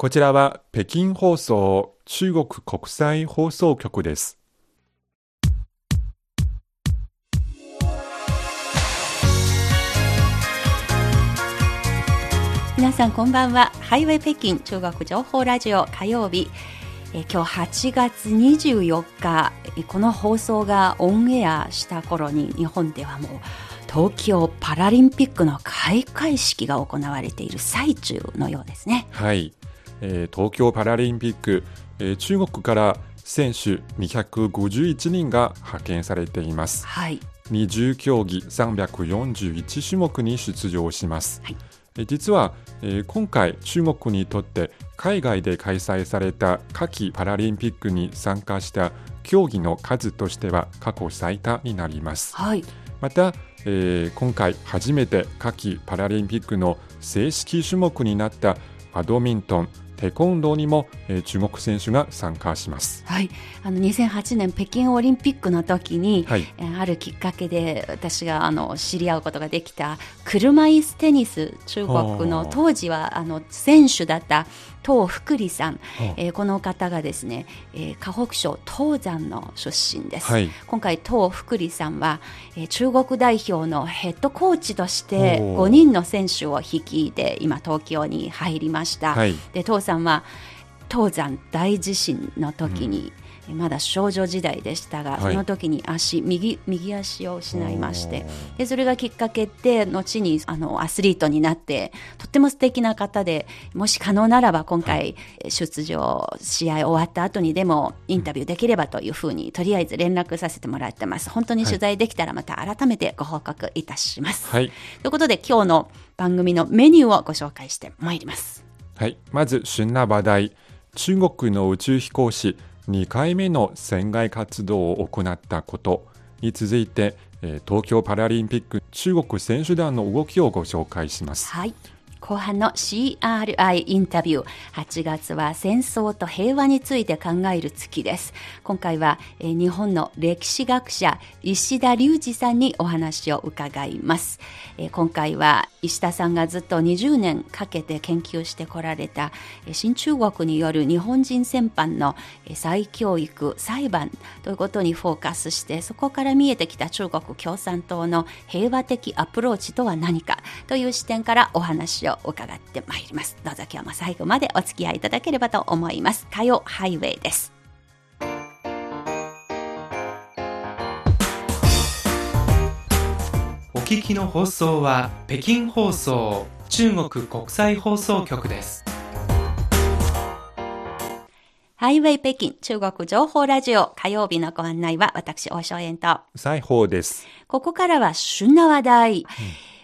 こちらは北京放送中国国際放送局です。皆さんこんばんは。ハイウェイ北京中国情報ラジオ火曜日。え今日8月24日この放送がオンエアした頃に日本ではもう東京パラリンピックの開会式が行われている最中のようですね。はい、えー、東京パラリンピック、えー、中国から選手251人が派遣されています。はい、20競技341種目に出場します。はい実は、えー、今回中国にとって海外で開催された夏季パラリンピックに参加した競技の数としては過去最多になります。はい、また、えー、今回初めて夏季パラリンピックの正式種目になったバドミントン、テコンドーにも、えー、中国選手が参加します。はい、あの2008年北京オリンピックの時に、はい、あるきっかけで私があの知り合うことができた車椅子テニス中国の当時はあの選手だった東福利さん、えー、この方がですね、えー、河北省東山の出身です、はい、今回東福利さんは、えー、中国代表のヘッドコーチとして5人の選手を率いて今東京に入りました、はい、で東さんは東山大地震の時に、うんまだ少女時代でしたが、はい、その時に足右右足を失いましてでそれがきっかけで後にあのアスリートになってとっても素敵な方でもし可能ならば今回出場、試合終わった後にでもインタビューできればというふうにとりあえず連絡させてもらってます。本当に取材できたらまた改めてご報告いたします。はい、ということで今日の番組のメニューをご紹介してまいります。はい、まず旬な話題。中国の宇宙飛行士2回目の船外活動を行ったことに続いて東京パラリンピック中国選手団の動きをご紹介します。はい後半の CRI インタビュー。8月は戦争と平和について考える月です。今回は、えー、日本の歴史学者石田隆二さんにお話を伺います、えー、今回は石田さんがずっと20年かけて研究してこられた、えー、新中国による日本人戦犯の、えー、再教育裁判ということにフォーカスしてそこから見えてきた中国共産党の平和的アプローチとは何かという視点からお話をを伺ってまいりますどうぞ今日も最後までお付き合いいただければと思います火曜ハイウェイですお聞きの放送は北京放送中国国際放送局ですハイウェイ北京中国情報ラジオ火曜日のご案内は私、大正円と。西宝です。ここからは旬な話題。うん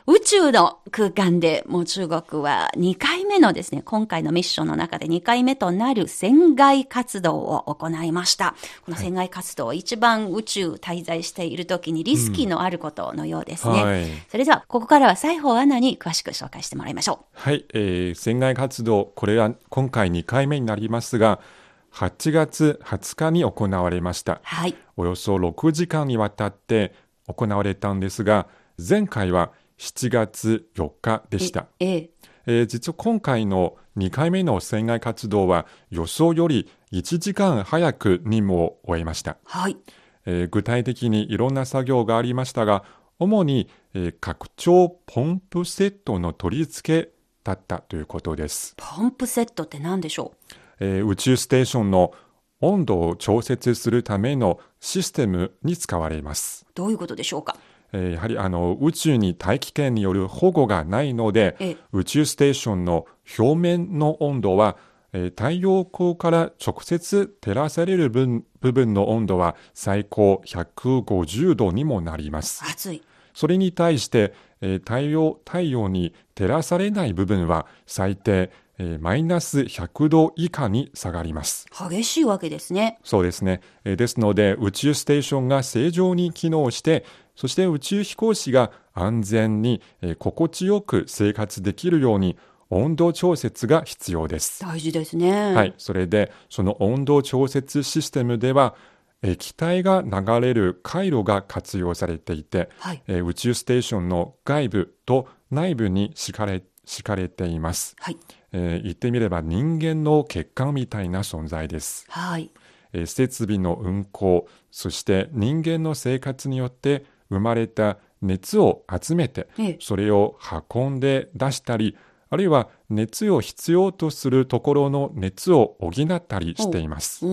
宇宙の空間でもう中国は2回目のですね、今回のミッションの中で2回目となる船外活動を行いました。この船外活動、はい、一番宇宙滞在している時にリスキーのあることのようですね。うんはい、それでは、ここからは西方アナに詳しく紹介してもらいましょう。はい、えー、船外活動、これは今回2回目になりますが、8月20日に行われました。はい。およそ6時間にわたって行われたんですが、前回は7月4日でした。えええー、実は今回の2回目の船外活動は予想より1時間早く任務を終えました。はい。えー、具体的にいろんな作業がありましたが、主に、えー、拡張ポンプセットの取り付けだったということです。ポンプセットって何でしょう、えー、宇宙ステーションの温度を調節するためのシステムに使われます。どういうことでしょうか？やはりあの宇宙に大気圏による保護がないので、宇宙ステーションの表面の温度は、太陽光から直接照らされる部分の温度は最高150度にもなります。暑い。それに対して、太陽太陽に照らされない部分は最低マイナス100度以下に下がります。激しいわけですね。そうですね。ですので、宇宙ステーションが正常に機能して、そして宇宙飛行士が安全に、心地よく生活できるように温度調節が必要です。大事ですね。はい。それで、その温度調節システムでは、液体が流れる回路が活用されていて、はい、宇宙ステーションの外部と内部に敷かれ敷かれています。はいえー、言ってみれば人間の血管みたいな存在です。はい。えー、設備の運行、そして人間の生活によって生まれた熱を集めて、それを運んで出したり、あるいは熱を必要とするところの熱を補ったりしています。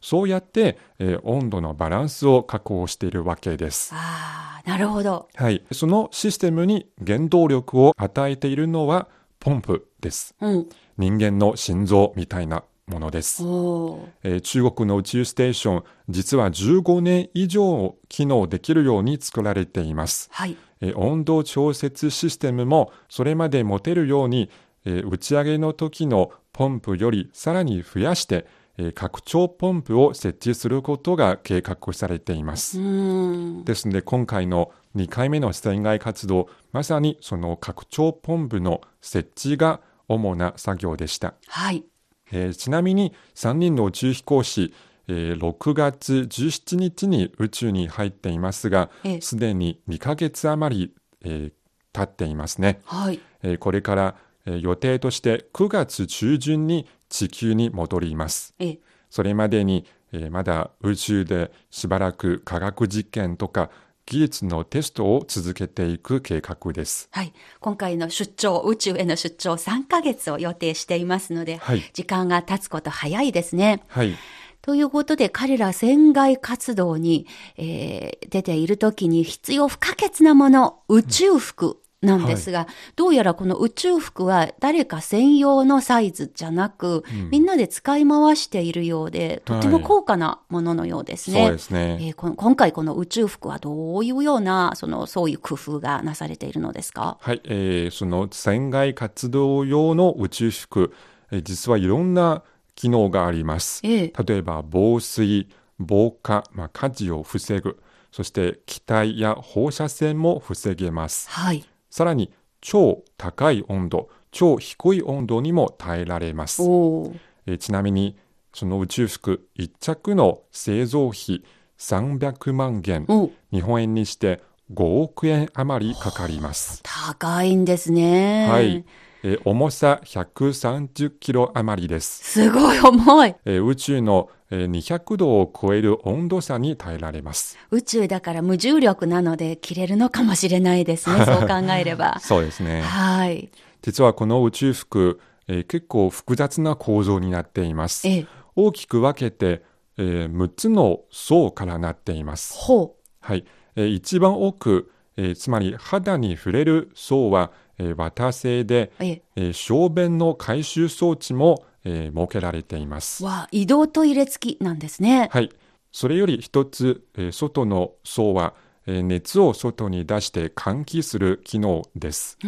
そうやって、えー、温度のバランスを確保しているわけです。ああ、なるほど。はい。そのシステムに原動力を与えているのはポンプです。うん、人間の心臓みたいなものです、えー、中国の宇宙ステーション実は15年以上機能できるように作られています、はいえー、温度調節システムもそれまで持てるように、えー、打ち上げの時のポンプよりさらに増やして拡張ポンプを設置することが計画されています。ですので今回の2回目の船外活動、まさにその拡張ポンプの設置が主な作業でした。はい。えー、ちなみに3人の宇宙飛行士、えー、6月17日に宇宙に入っていますが、すでに2ヶ月余り、えー、経っていますね。はいえー、これから、えー、予定として9月中旬に地球に戻ります。それまでに、えー、まだ宇宙でしばらく科学実験とか技術のテストを続けていく計画です。はい。今回の出張、宇宙への出張3ヶ月を予定していますので、はい、時間が経つこと早いですね。はい。ということで、彼ら船外活動に、えー、出ているときに必要不可欠なもの、宇宙服なんですが、はい、どうやらこの宇宙服は誰か専用のサイズじゃなく、うん、みんなで使い回しているようで、とても高価なもののようですね。はい、そうですね、えー、今回この宇宙服はどういうような、その、そういう工夫がなされているのですか？はい、えー、その船外活動用の宇宙服、えー、実はいろんな機能があります。えー、例えば、防水、防火、まあ、火事を防ぐ。そして気体や放射線も防げます。はい。さらに超高い温度、超低い温度にも耐えられます。えちなみに、その宇宙服1着の製造費300万元、日本円にして5億円余りかかります。高いんですね。はい。え重さ130キロ余りです。すごい重い。え宇宙の200度を超える温度差に耐えられます。宇宙だから無重力なので切れるのかもしれないですね。そう考えれば。そうですね。はい。実はこの宇宙服、えー、結構複雑な構造になっています。ええ、大きく分けて、えー、6つの層からなっています。ほう。はい。えー、一番奥、えー、つまり肌に触れる層は、えー、綿製で、ええ小便の回収装置も、えー、設けられています。わ移動トイレ付きなんですね。はい。それより一つ、えー、外の層は、えー、熱を外に出して換気する機能です。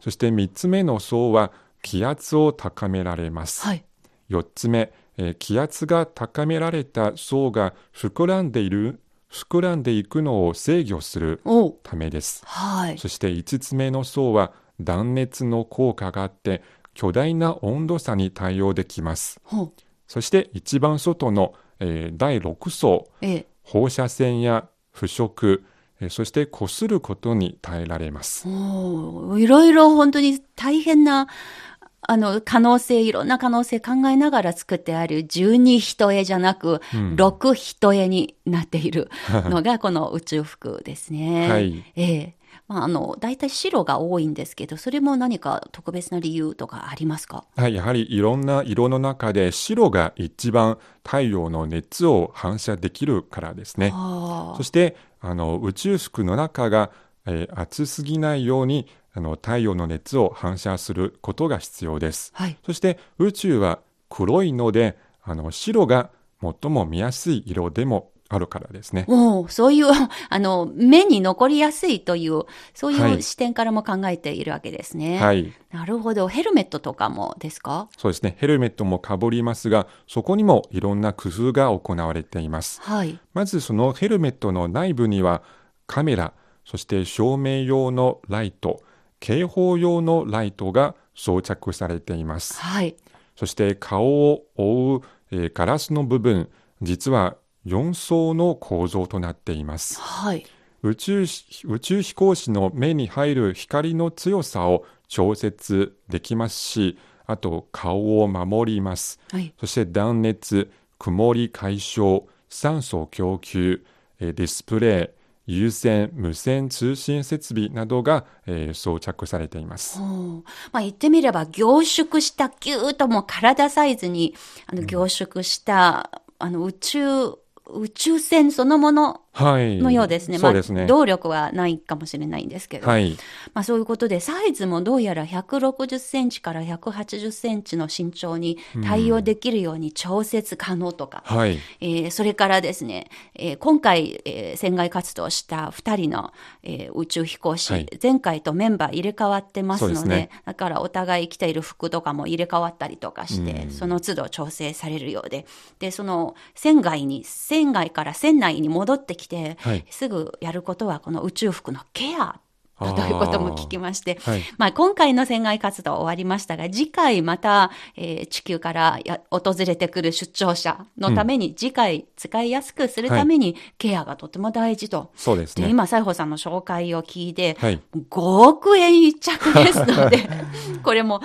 そして三つ目の層は気圧を高められます。はい、四つ目、えー、気圧が高められた層が膨らんでいる膨らんでいくのを制御するためです。はい、そして5つ目の層は断熱の効果があって巨大な温度差に対応できます。そして一番外の、えー、第6層、ええ、放射線や腐食、えー、そして擦ることに耐えられます。いろいろ本当に大変なあの、可能性、いろんな可能性考えながら作ってある12人絵じゃなく、うん、6人絵になっている のがこの宇宙服ですね。はい。ええまあ、あの、大体白が多いんですけど、それも何か特別な理由とかありますか？はい、やはりいろんな色の中で白が一番太陽の熱を反射できるからですね。そして、あの、宇宙服の中が、えー、暑すぎないようにあの太陽の熱を反射することが必要です。はい、そして宇宙は黒いのであの白が最も見やすい色でもあるからですね。おそういう、あの、目に残りやすいという、そういう視点からも考えているわけですね。はい。なるほど。ヘルメットとかもですか？そうですね。ヘルメットもかぶりますが、そこにもいろんな工夫が行われています。はい。まずそのヘルメットの内部にはカメラ、そして照明用のライト、警報用のライトが装着されています。はい。そして顔を覆う、えー、ガラスの部分、実は4層の構造となっています。はい。宇宙宇宙飛行士の目に入る光の強さを調節できますし、あと顔を守ります、はい、そして断熱曇り解消酸素供給ディスプレイ有線無線通信設備などが、えー、装着されています。まあ、言ってみれば凝縮したぎゅーっともう体サイズにあの凝縮した、うん、あの宇宙宇宙船そのもののようですね。はい、まあ、ね、動力はないかもしれないんですけど。はい、まあ、そういうことで、サイズもどうやら160センチから180センチの身長に対応できるように調節可能とか。はい、えー、それからですね、えー、今回、えー、船外活動した2人の、えー、宇宙飛行士、はい、前回とメンバー入れ替わってますので、ね、だからお互い着ている服とかも入れ替わったりとかして、その都度調整されるようで、で、その船外に、船外から船内に戻ってきて、はい、すぐやることはこの宇宙服のケア。ということも聞きまして、はい、まあ、今回の船外活動終わりましたが、次回また、えー、地球からや訪れてくる出張者のために、次回使いやすくするために、ケアがとても大事と。そうですね。今、西郷さんの紹介を聞いて、はい、5億円一着ですので、これも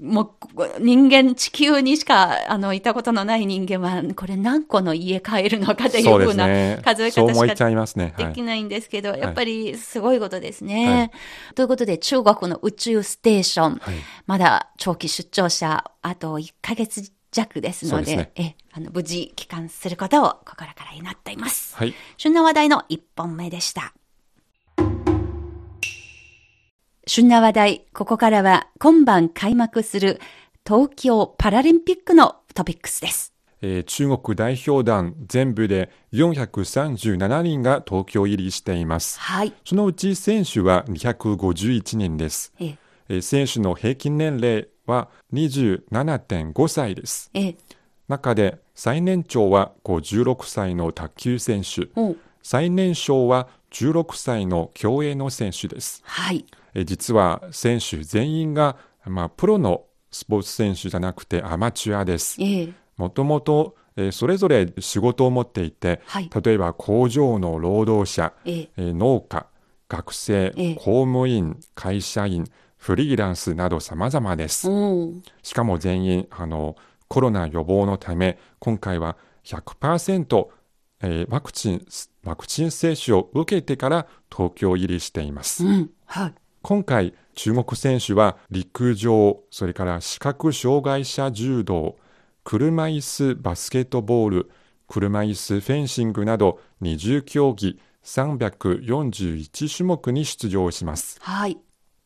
もう人間、地球にしかあのいたことのない人間は、これ何個の家帰るのかというふうな数え方しかできないんですけど、やっぱりすごいことですね。はい、ということで、中国の宇宙ステーション、はい、まだ長期出張者、あと1ヶ月弱ですので、でね、えあの無事帰還することを心から祈っています。はい、旬な話題の1本目でした。旬な話題、ここからは今晩開幕する東京パラリンピックのトピックスです。えー、中国代表団全部で437人が東京入りしています。はい。そのうち選手は251人です。ええ選手の平均年齢は27.5歳です。え中で最年長は56歳の卓球選手、最年少は16歳の競泳の選手です。はい。実は選手全員が、まあ、プロのスポーツ選手じゃなくてアマチュアです。もともとそれぞれ仕事を持っていて、はい、例えば工場の労働者、えー、農家、学生、えー、公務員、会社員、フリーランスなど様々です。しかも全員あのコロナ予防のため今回は100%、えー、ワクチンワクチン接種を受けてから東京入りしています。うん、はい今回、中国選手は陸上、それから視覚障害者柔道、車椅子バスケットボール、車椅子フェンシングなど20競技341種目に出場します。はい。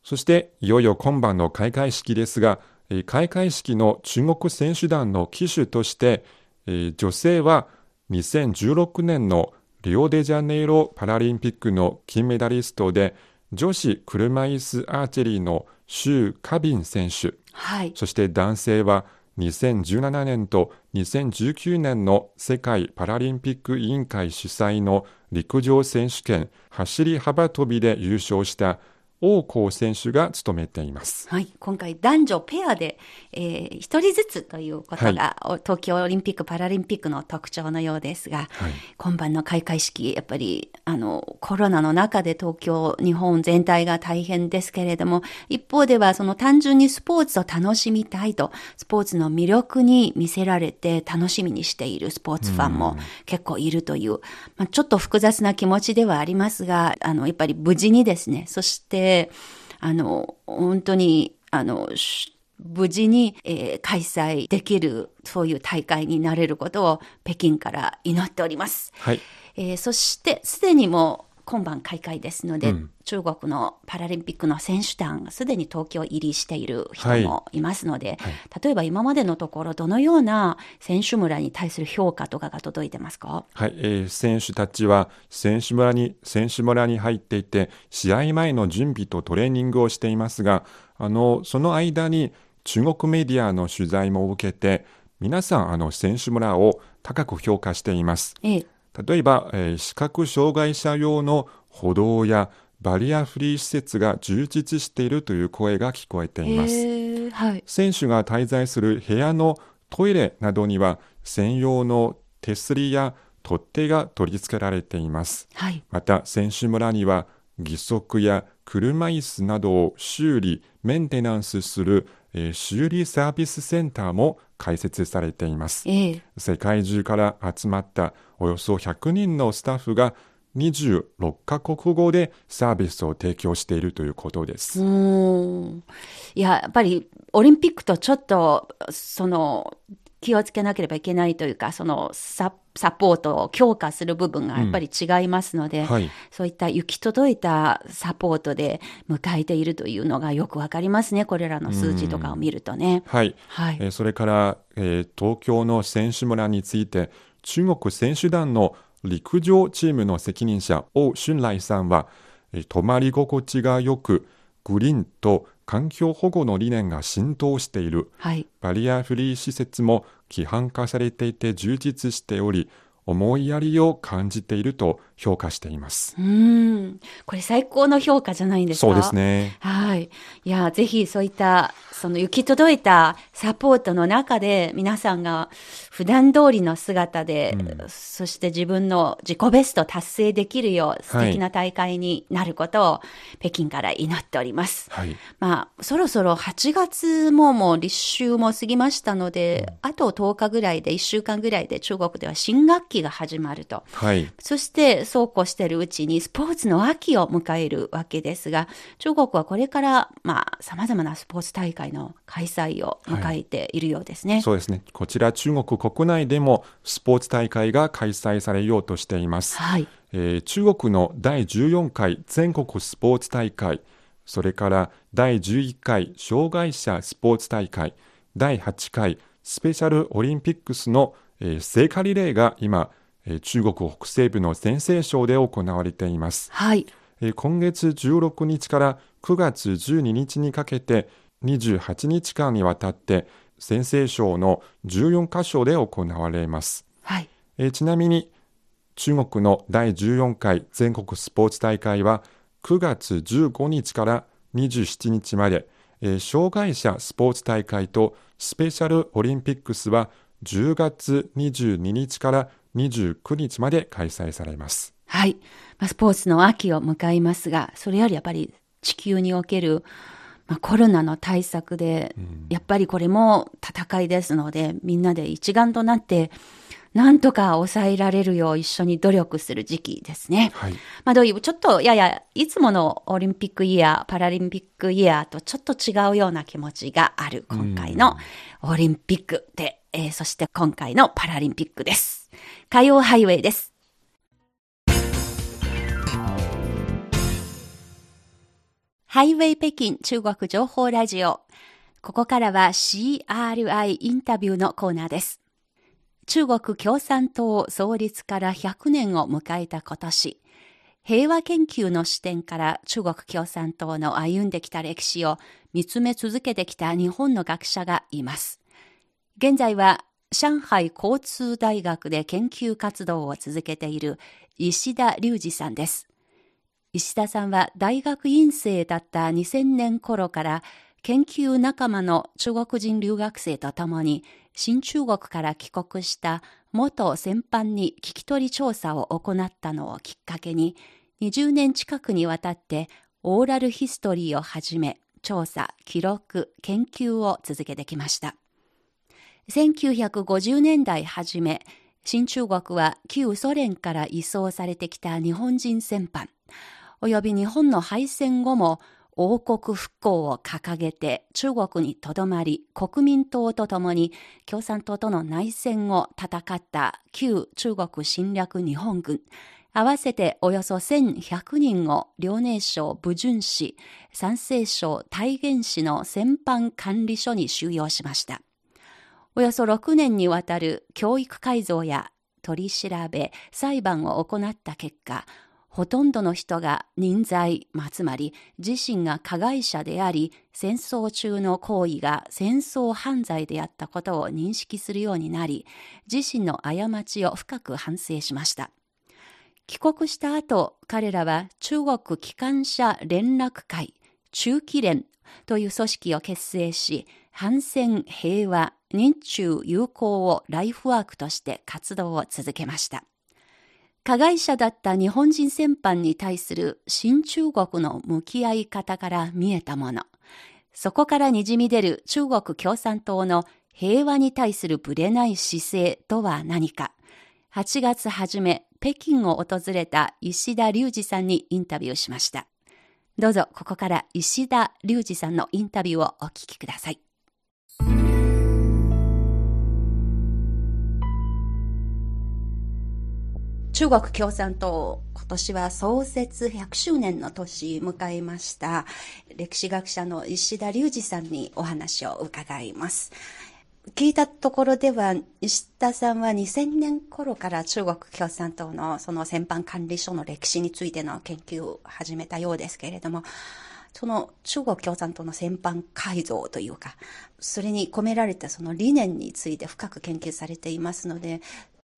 そしていよいよ今晩の開会式ですが、開会式の中国選手団の旗手として、女性は2016年のリオデジャネイロパラリンピックの金メダリストで女子車椅子アーチェリーの周カビン選手、はい、そして男性は2017年と2019年の世界パラリンピック委員会主催の陸上選手権走り幅跳びで優勝した王光選手が務めています。はい、今回男女ペアで、えー、一人ずつということが、はい、東京オリンピック・パラリンピックの特徴のようですが、はい、今晩の開会式、やっぱりあのコロナの中で東京、日本全体が大変ですけれども、一方ではその単純にスポーツを楽しみたいと、スポーツの魅力に見せられて楽しみにしているスポーツファンも結構いるという、まあ、ちょっと複雑な気持ちではありますが、あのやっぱり無事にですね、そしてあの、本当に、あの、無事に、えー、開催できる、そういう大会になれることを北京から祈っております。はい。えー、そして、すでにも今晩開会ですので、うん、中国のパラリンピックの選手団、すでに東京入りしている人もい。ますので、はいはい、例えば今までのところ、どのような選手村に対する評価とかが届いてますか、はい。えー、選手たちは選手村に選手村に入っていて、試合前の準備とトレーニングをしていますが、あのその間に中国メディアの取材も受けて、皆さん、あの選手村を高く評価しています。ええ例えば、えー、視覚障害者用の歩道やバリアフリー施設が充実しているという声が聞こえています、はい、選手が滞在する部屋のトイレなどには専用の手すりや取っ手が取り付けられています、はい、また選手村には義足や車椅子などを修理メンテナンスするえー、修理サービスセンターも開設されています、えー、世界中から集まったおよそ100人のスタッフが26カ国語でサービスを提供しているということです。うん。いや、やっぱりオリンピックとちょっと、その、気をつけなければいけないというか、そのササポートを強化する部分がやっぱり違いますので、うんはい、そういった行き届いたサポートで迎えているというのがよくわかりますね、これらの数字とかを見るとね。はい、はい、えー、それから、えー、東京の選手村について、中国選手団の陸上チームの責任者、王春来さんは、泊まり心地がよく、グリーンと環境保護の理念が浸透している、はい、バリアフリー施設も規範化されていて充実しており、思いやりを感じていると評価しています。うん。これ最高の評価じゃないんですか？そうですね。はい。いや、ぜひそういったその行き届いたサポートの中で皆さんが普段通りの姿で、うん、そして自分の自己ベスト達成できるよう素敵な大会になることを北京から祈っております。はい、まあ、そろそろ8月ももう立秋も過ぎましたので、うん、あと10日ぐらいで1週間ぐらいで中国では新学期が始まると。はい、そしてそうこうしているうちにスポーツの秋を迎えるわけですが、中国はこれからまあ様々なスポーツ大会の開催を迎えているようですね、はい、そうですね。こちら中国国内でもスポーツ大会が開催されようとしています。はい。えー、中国の第14回全国スポーツ大会、それから第11回障害者スポーツ大会、第8回スペシャルオリンピックスの、えー、聖火リレーが今、えー、中国北西部の陝西省で行われています。はい。えー、今月16日から9月12日にかけて28日間にわたって先生省の14カ所で行われます、はいえー、ちなみに中国の第14回全国スポーツ大会は9月15日から27日まで、えー、障害者スポーツ大会とスペシャルオリンピックスは10月22日から29日まで開催されます。はい。まあ、スポーツの秋を迎えますが、それよりやっぱり地球におけるまあ、コロナの対策で、やっぱりこれも戦いですので、みんなで一丸となって、なんとか抑えられるよう一緒に努力する時期ですね。はい、まあどういう、ちょっとややいつものオリンピックイヤー、パラリンピックイヤーとちょっと違うような気持ちがある今回のオリンピックで、えー、そして今回のパラリンピックです。火曜ハイウェイです。ハイウェイ北京中国情報ラジオ。ここからは CRI インタビューのコーナーです。中国共産党創立から100年を迎えた今年、平和研究の視点から中国共産党の歩んできた歴史を見つめ続けてきた日本の学者がいます。現在は上海交通大学で研究活動を続けている石田隆二さんです。石田さんは大学院生だった2000年頃から研究仲間の中国人留学生と共に新中国から帰国した元先般に聞き取り調査を行ったのをきっかけに20年近くにわたってオーラルヒストリーをはじめ調査、記録、研究を続けてきました。1950年代初め、新中国は旧ソ連から移送されてきた日本人戦犯、及び日本の敗戦後も王国復興を掲げて中国にとどまり国民党とともに共産党との内戦を戦った旧中国侵略日本軍合わせておよそ1100人を遼寧省武順市、山西省大元市の戦犯管理所に収容しました。およそ6年にわたる教育改造や取り調べ、裁判を行った結果、ほとんどの人が人罪、まあ、つまり自身が加害者であり、戦争中の行為が戦争犯罪であったことを認識するようになり、自身の過ちを深く反省しました。帰国した後、彼らは中国機関車連絡会、中期連という組織を結成し、反戦平和、日中友好をライフワークとして活動を続けました。加害者だった日本人戦犯に対する新中国の向き合い方から見えたもの、そこから滲み出る中国共産党の平和に対するぶれない姿勢とは何か。8月初め、北京を訪れた石田隆二さんにインタビューしました。どうぞここから石田隆二さんのインタビューをお聞きください。中国共産党、今年は創設100周年の年迎えました。歴史学者の石田隆二さんにお話を伺います。聞いたところでは、石田さんは2000年頃から中国共産党のその戦犯管理所の歴史についての研究を始めたようですけれども、その中国共産党の戦犯改造というか、それに込められたその理念について深く研究されていますので、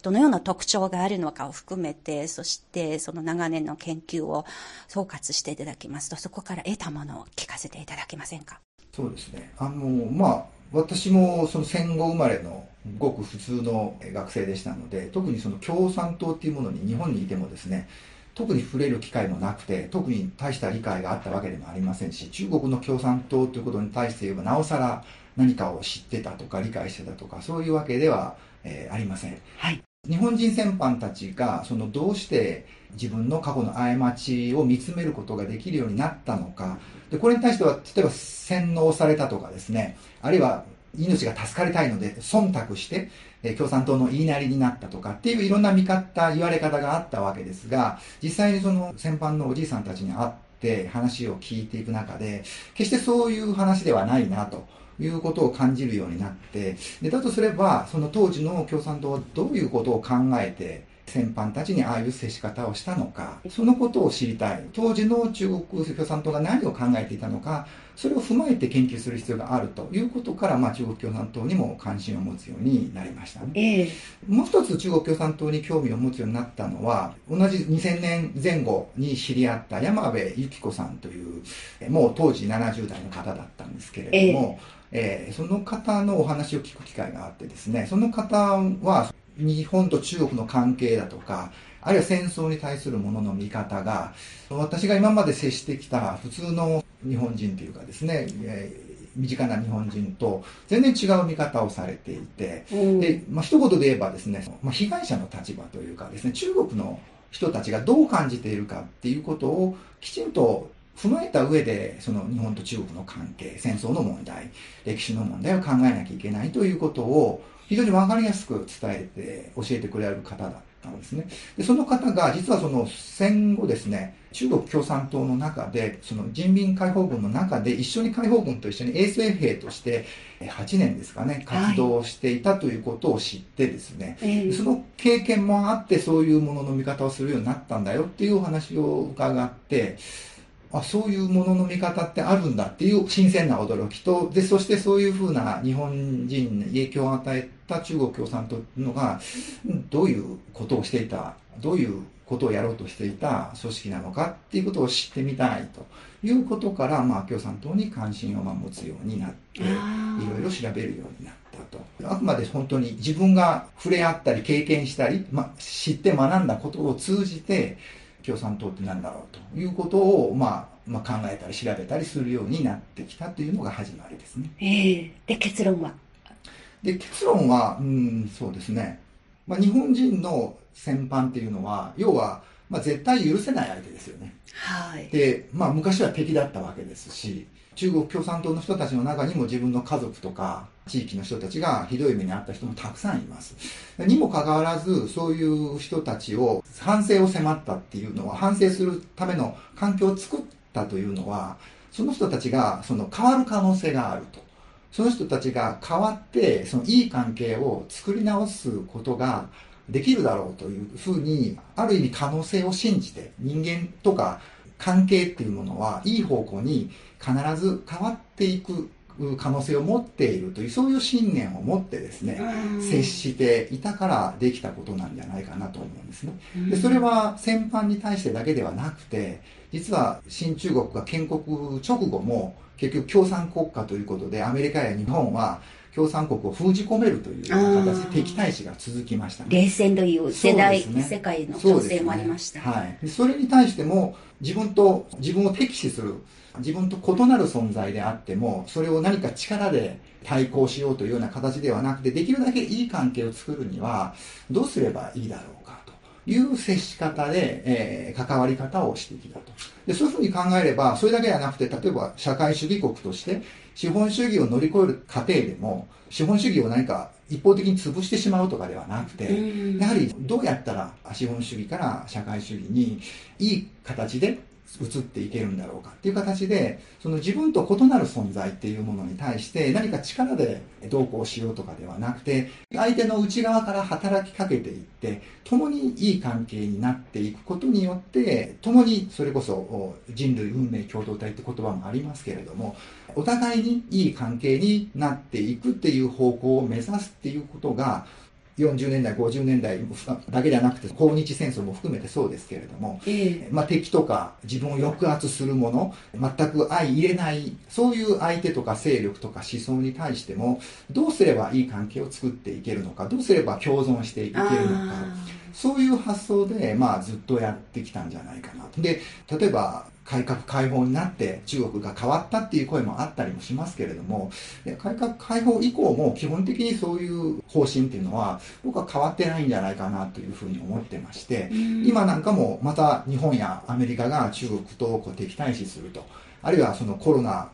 どのような特徴があるのかを含めて、そしてその長年の研究を総括していただきますと、そこから得たものを聞かせていただけませんか？そうですね。あの、まあ、私もその戦後生まれのごく普通の学生でしたので、特にその共産党っていうものに日本にいてもですね、特に触れる機会もなくて、特に大した理解があったわけでもありませんし、中国の共産党ということに対して言えば、なおさら何かを知ってたとか理解してたとか、そういうわけでは、えー、ありません。はい。日本人戦犯たちがそのどうして自分の過去の過ちを見つめることができるようになったのかでこれに対しては例えば洗脳されたとかですねあるいは命が助かりたいので忖度して、共産党の言いなりになったとかっていういろんな見方言われ方があったわけですが実際にその戦犯のおじいさんたちに会って話を聞いていく中で決してそういう話ではないなと。いうことを感じるようになって、でだとすれば、その当時の共産党はどういうことを考えて、戦犯たちにああいう接し方をしたのか、そのことを知りたい。当時の中国共産党が何を考えていたのか、それを踏まえて研究する必要があるということから、まあ、中国共産党にも関心を持つようになりましたね。えー、もう一つ中国共産党に興味を持つようになったのは、同じ2000年前後に知り合った山辺由紀子さんという、もう当時70代の方だったんですけれども、えーえー、その方のお話を聞く機会があってですね、その方は日本と中国の関係だとか、あるいは戦争に対するものの見方が、私が今まで接してきた普通の日本人というかですね、えー身近な日本人と全然違う見方をされていて、うん、で、まあ、一言で言えばですね、まあ、被害者の立場というかですね、中国の人たちがどう感じているかっていうことをきちんと踏まえた上で、その日本と中国の関係、戦争の問題、歴史の問題を考えなきゃいけないということを非常にわかりやすく伝えて、教えてくれる方だったんですね。で、その方が実はその戦後ですね、中国共産党の中で、その人民解放軍の中で一緒に解放軍と一緒に衛生兵として8年ですかね、活動していたということを知ってですね、はい、その経験もあってそういうものの見方をするようになったんだよっていうお話を伺って、あそういうものの見方ってあるんだっていう新鮮な驚きとでそしてそういうふうな日本人に影響を与えた中国共産党というのがどういうことをしていたどういうことをやろうとしていた組織なのかっていうことを知ってみたいと。いうことから、まあ、共産党に関心を持つようになっていろいろ調べるようになったと。あくまで本当に自分が触れ合ったり経験したり、まあ、知って学んだことを通じて共産党って何だろうと。いうことを、まあ、まあ、考えたり調べたりするようになってきたというのが始まりですね。えー、で結論は？で結論は、うん、そうですね、まあ、日本人の戦犯っていうのは要は、まあ、絶対許せない相手ですよね。はい、で、まあ、昔は敵だったわけですし中国共産党の人たちの中にも自分の家族とか地域の人たちがひどい目に遭った人もたくさんいます。にもかかわらず、そういう人たちを反省を迫ったっていうのは、反省するための環境を作ったというのは、その人たちがその変わる可能性があると。その人たちが変わって、そのいい関係を作り直すことができるだろうというふうに、ある意味可能性を信じて、人間とか関係っていうものはいい方向に必ず変わっていく可能性を持っているというそういう信念を持ってですね接していたからできたことなんじゃないかなと思うんですね。でそれは戦犯に対してだけではなくて実は新中国が建国直後も結局共産国家ということでアメリカや日本は共産国を封じ込めるという形で敵対視が続きました、ね、冷戦という世代、ね、世界の情勢もありました、ね、はい、それに対しても自分と自分を敵視する自分と異なる存在であってもそれを何か力で対抗しようというような形ではなくてできるだけいい関係を作るにはどうすればいいだろうかという接し方で、えー、関わり方をしてきたと。でそういうふうに考えればそれだけではなくて例えば社会主義国として資本主義を乗り越える過程でも資本主義を何か一方的に潰してしまうとかではなくて、やはりどうやったら資本主義から社会主義にいい形で移っていけるんだろうかっていう形でその自分と異なる存在っていうものに対して何か力でどうこうしようとかではなくて相手の内側から働きかけていって共にいい関係になっていくことによって共にそれこそ人類運命共同体って言葉もありますけれどもお互いにいい関係になっていくっていう方向を目指すっていうことが40年代、50年代だけではなくて、抗日戦争も含めてそうですけれども、えー、まあ、敵とか自分を抑圧するもの、全く相入れない、そういう相手とか勢力とか思想に対しても、どうすればいい関係を作っていけるのか、どうすれば共存していけるのか、そういう発想で、まあ、ずっとやってきたんじゃないかなと。で、例えば、改革開放になって中国が変わったっていう声もあったりもしますけれども、改革開放以降も基本的にそういう方針っていうのは僕は変わってないんじゃないかなというふうに思ってまして、今なんかもまた日本やアメリカが中国とこう敵対視すると、あるいはそのコロナ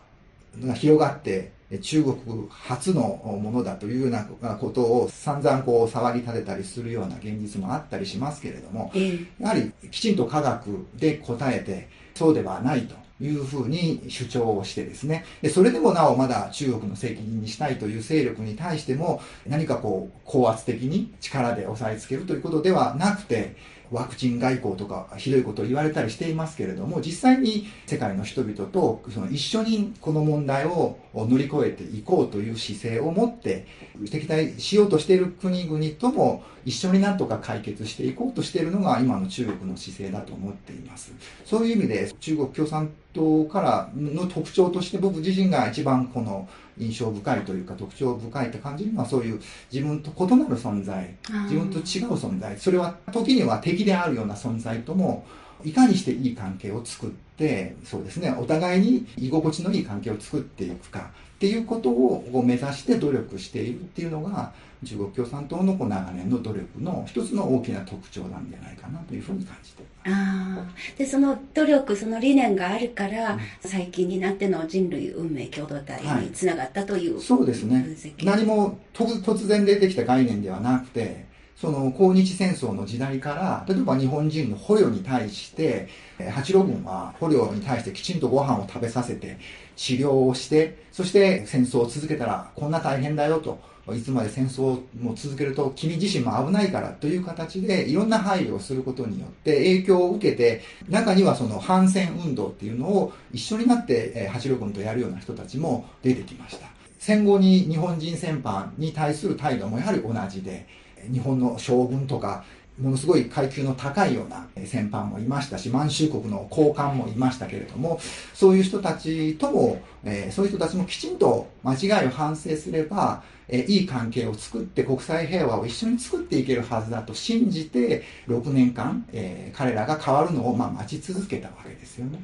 が広がって中国初のものだというようなことを散々こう騒ぎ立てたりするような現実もあったりしますけれども、やはりきちんと科学で答えてそうではないというふうに主張をしてですね。それでもなおまだ中国の責任にしたいという勢力に対しても何かこう高圧的に力で押さえつけるということではなくてワクチン外交とかひどいことを言われたりしていますけれども実際に世界の人々とその一緒にこの問題を乗り越えていこうという姿勢を持って敵対しようとしている国々とも一緒になんとか解決していこうとしているのが今の中国の姿勢だと思っています。そういう意味で中国共産党からの特徴として僕自身が一番この印象深いというか特徴深いって感じるのはそういう自分と異なる存在自分と違う存在。それは時には敵であるような存在ともいかにしていい関係を作ってそうですね。お互いに居心地のいい関係を作っていくかっていうことを目指して努力しているっていうのが中国共産党のこう長年の努力の一つの大きな特徴なんじゃないかなというふうに感じてあでその努力その理念があるから、うん、最近になっての人類運命共同体につながったという、はい、そうですね何も突然出てきた概念ではなくてその抗日戦争の時代から例えば日本人の捕虜に対して八郎軍は捕虜に対してきちんとご飯を食べさせて治療をしてそして戦争を続けたらこんな大変だよといつまで戦争を続けると君自身も危ないからという形でいろんな配慮をすることによって影響を受けて中にはその反戦運動っていうのを一緒になって八郎軍とやるような人たちも出てきました。戦後に日本人戦犯に対する態度もやはり同じで日本の将軍とかものすごい階級の高いような戦犯もいましたし満州国の高官もいましたけれどもそういう人たちとも、えー、そういう人たちもきちんと間違いを反省すれば、えー、いい関係を作って国際平和を一緒に作っていけるはずだと信じて6年間、えー、彼らが変わるのをまあ待ち続けたわけですよね。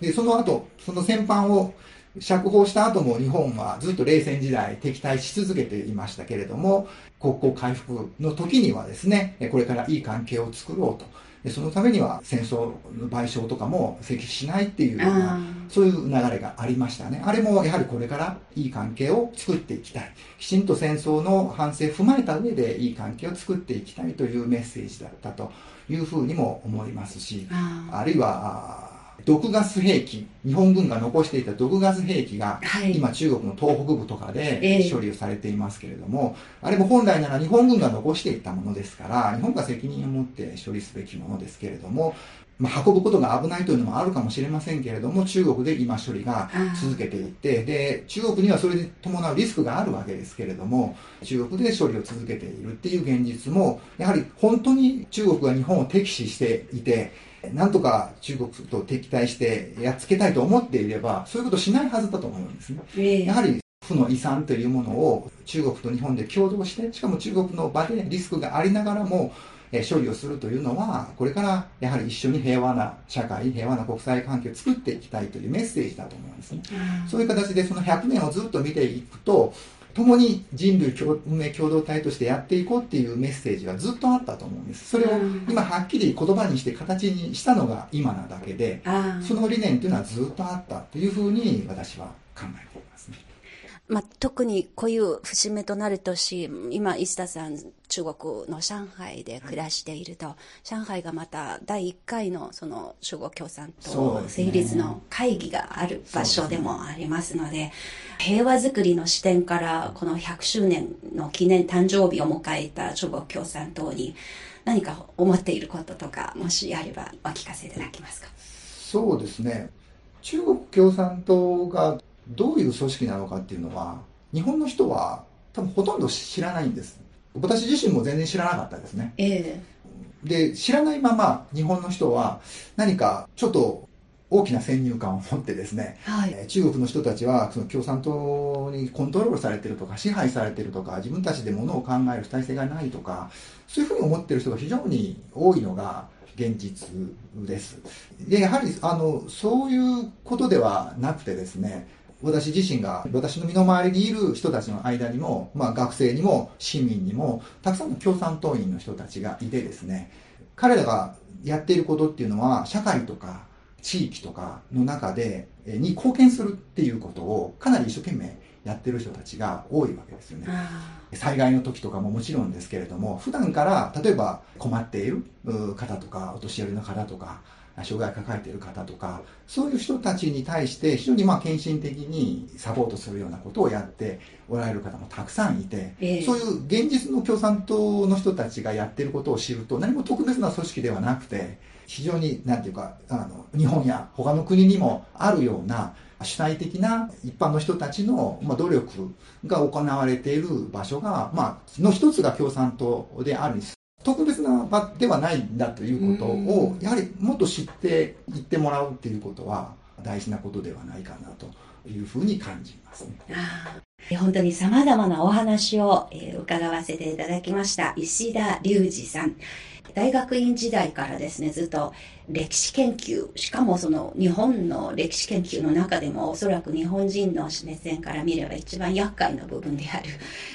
でその後その戦犯を釈放した後も日本はずっと冷戦時代敵対し続けていましたけれども国交回復の時にはですねこれからいい関係を作ろうと。そのためには戦争の賠償とかも請求しないっていうようなそういう流れがありましたね。あれもやはりこれからいい関係を作っていきたい。きちんと戦争の反省を踏まえた上でいい関係を作っていきたいというメッセージだったというふうにも思いますしあるいは毒ガス兵器日本軍が残していた毒ガス兵器が、はい、今中国の東北部とかで処理をされていますけれども、えー、あれも本来なら日本軍が残していったものですから日本が責任を持って処理すべきものですけれども、まあ、運ぶことが危ないというのもあるかもしれませんけれども中国で今処理が続けていってで中国にはそれに伴うリスクがあるわけですけれども中国で処理を続けているっていう現実もやはり本当に中国が日本を敵視していてなんとか中国と敵対してやっつけたいと思っていれば、そういうことしないはずだと思うんですね。えー、やはり負の遺産というものを中国と日本で共同して、しかも中国の場でリスクがありながらも、え処理をするというのは、これからやはり一緒に平和な社会、平和な国際関係を作っていきたいというメッセージだと思うんですね。そういう形でその100年をずっと見ていくと、共に人類運命共同体としてやっていこうっていうメッセージはずっとあったと思うんです。それを今はっきり言葉にして形にしたのが今なだけで、その理念というのはずっとあったというふうに私は考えていますね。まあ、特にこういう節目となる年、今、石田さん、中国の上海で暮らしていると、はい、上海がまた第1回のその中国共産党成立の会議がある場所でもありますので、でね、平和づくりの視点からこの100周年の記念誕生日を迎えた中国共産党に何か思っていることとか、もしあればお聞かせいただけますか？そうですね。中国共産党がどういう組織なのかっていうのは、日本の人は多分ほとんど知らないんです。私自身も全然知らなかったですね。えー、で、知らないまま日本の人は何かちょっと大きな先入観を持ってですね、はい、中国の人たちはその共産党にコントロールされてるとか支配されてるとか自分たちでものを考える主体性がないとかそういうふうに思ってる人が非常に多いのが現実です。でやはりあのそういうことではなくてですね私自身が、私の身の回りにいる人たちの間にも、まあ学生にも市民にも、たくさんの共産党員の人たちがいてですね、彼らがやっていることっていうのは、社会とか地域とかの中で、に貢献するっていうことを、かなり一生懸命やってる人たちが多いわけですよね。災害の時とかももちろんですけれども、普段から例えば困っている方とか、お年寄りの方とか、障害を抱えている方とか、そういう人たちに対して非常にまあ献身的にサポートするようなことをやっておられる方もたくさんいて、えー、そういう現実の共産党の人たちがやっていることを知ると何も特別な組織ではなくて、非常に、なんていうか、あの、日本や他の国にもあるような主体的な一般の人たちの、まあ、努力が行われている場所が、まあ、の一つが共産党であるに特別な場ではないんだということを、やはりもっと知っていってもらうっていうことは大事なことではないかなというふうに感じます、ね、本当に様々なお話を、え伺わせていただきました。石田隆二さん。大学院時代からですね、ずっと歴史研究、しかもその日本の歴史研究の中でもおそらく日本人の目線から見れば一番厄介な部分である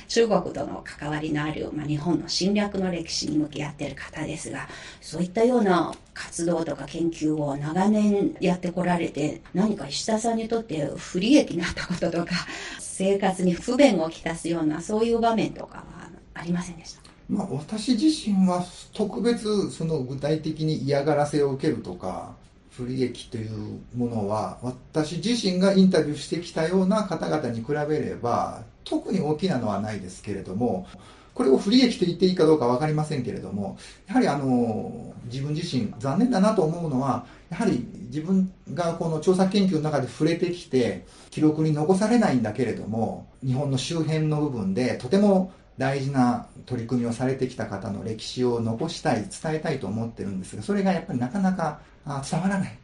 中国との関わりのある、まあ、日本の侵略の歴史に向き合っている方ですが、そういったような活動とか研究を長年やってこられて、何か石田さんにとって不利益になったこととか、生活に不便をきたすようなそういう場面とかはありませんでしたまあ、私自身は特別その具体的に嫌がらせを受けるとか不利益というものは私自身がインタビューしてきたような方々に比べれば特に大きなのはないですけれどもこれを不利益と言っていいかどうか分かりませんけれどもやはりあの自分自身残念だなと思うのはやはり自分がこの調査研究の中で触れてきて記録に残されないんだけれども日本の周辺の部分でとても大事な取り組みをされてきた方の歴史を残したい、伝えたいと思ってるんですが、それがやっぱりなかなか伝わらない。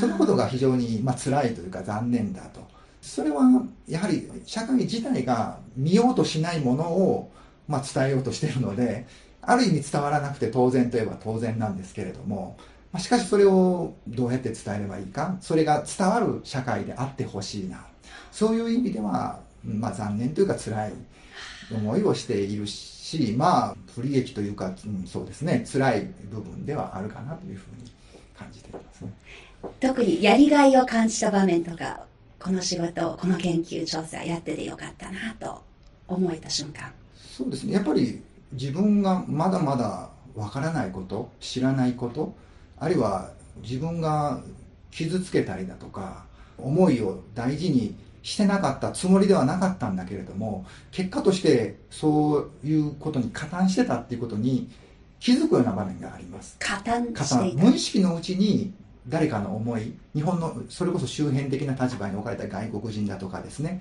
そのことが非常に、まあ、辛いというか残念だと。それはやはり社会自体が見ようとしないものを、まあ、伝えようとしているので、ある意味伝わらなくて当然といえば当然なんですけれども、まあ、しかしそれをどうやって伝えればいいか、それが伝わる社会であってほしいな。そういう意味では、まあ、残念というか辛い。思いをしているし、まあ、不利益というか、うん、そうですね、辛い部分ではあるかなというふうに感じていますね。特にやりがいを感じた場面とか、この仕事、この研究調査やっててよかったなと思えた瞬間。そうですね、やっぱり自分がまだまだわからないこと、知らないこと、あるいは自分が傷つけたりだとか、思いを大事にしてなかったつもりではなかったんだけれども、結果としてそういうことに加担してたっていうことに気づくような場面があります。加担。無意識のうちに誰かの思い、日本のそれこそ周辺的な立場に置かれた外国人だとかですね、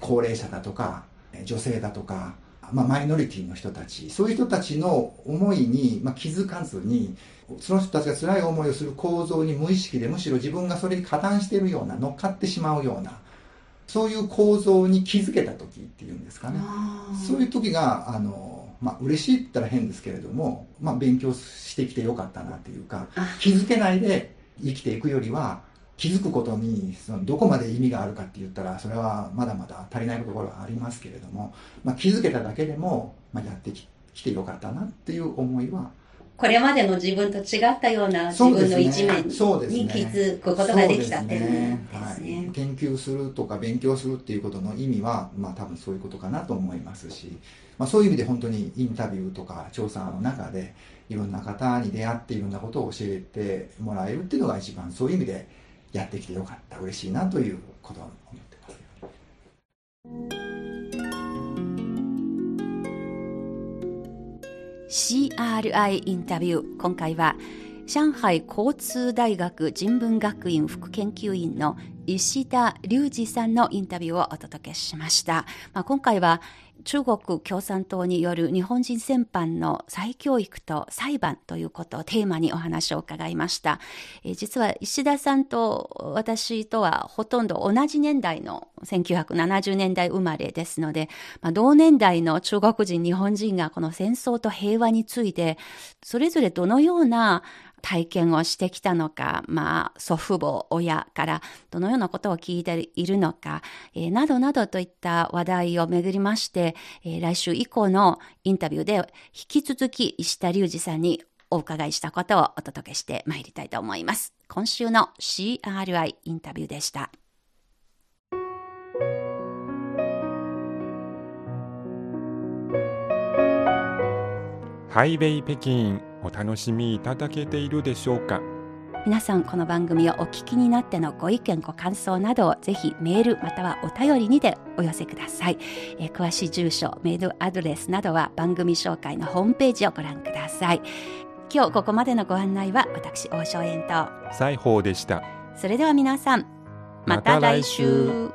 高齢者だとか、女性だとか、まあ、マイノリティの人たち、そういう人たちの思いに、まあ、気づかずに、その人たちが辛い思いをする構造に無意識でむしろ自分がそれに加担しているような、乗っかってしまうような、そういう構造に気づけた時っていうんですかね。そういう時があの、まあ嬉しいって言ったら変ですけれども、まあ、勉強してきてよかったなっていうか気づけないで生きていくよりは気づくことにそのどこまで意味があるかって言ったらそれはまだまだ足りないところはありますけれども、まあ、気づけただけでも、まあ、やってきてよかったなっていう思いはこれまでの自分と違ったような自分の一面に気づくことができたっていうですね。はい、研究するとか勉強するっていうことの意味は、まあ多分そういうことかなと思いますし、まあそういう意味で本当にインタビューとか調査の中でいろんな方に出会っていろんなことを教えてもらえるっていうのが一番そういう意味でやってきてよかった、嬉しいなということを思ってます。CRI インタビュー今回は上海交通大学人文学院副研究員の石田隆二さんのインタビューをお届けしました。まあ、今回は中国共産党による日本人戦犯の再教育と裁判ということをテーマにお話を伺いました。え実は石田さんと私とはほとんど同じ年代の1970年代生まれですので、まあ、同年代の中国人、日本人がこの戦争と平和について、それぞれどのような体験をしてきたのか、まあ、祖父母、親からどのようなことを聞いているのか、えー、などなどといった話題をめぐりまして、えー、来週以降のインタビューで引き続き石田隆二さんにお伺いしたことをお届けしてまいりたいと思います。今週の CRI インタビューでした。ハイウェイ北京お楽しみいただけているでしょうか？皆さんこの番組をお聞きになってのご意見ご感想などをぜひメールまたはお便りにてお寄せください、えー、詳しい住所メールアドレスなどは番組紹介のホームページをご覧ください。今日ここまでのご案内は私王正円と西宝でした。それでは皆さんまた来週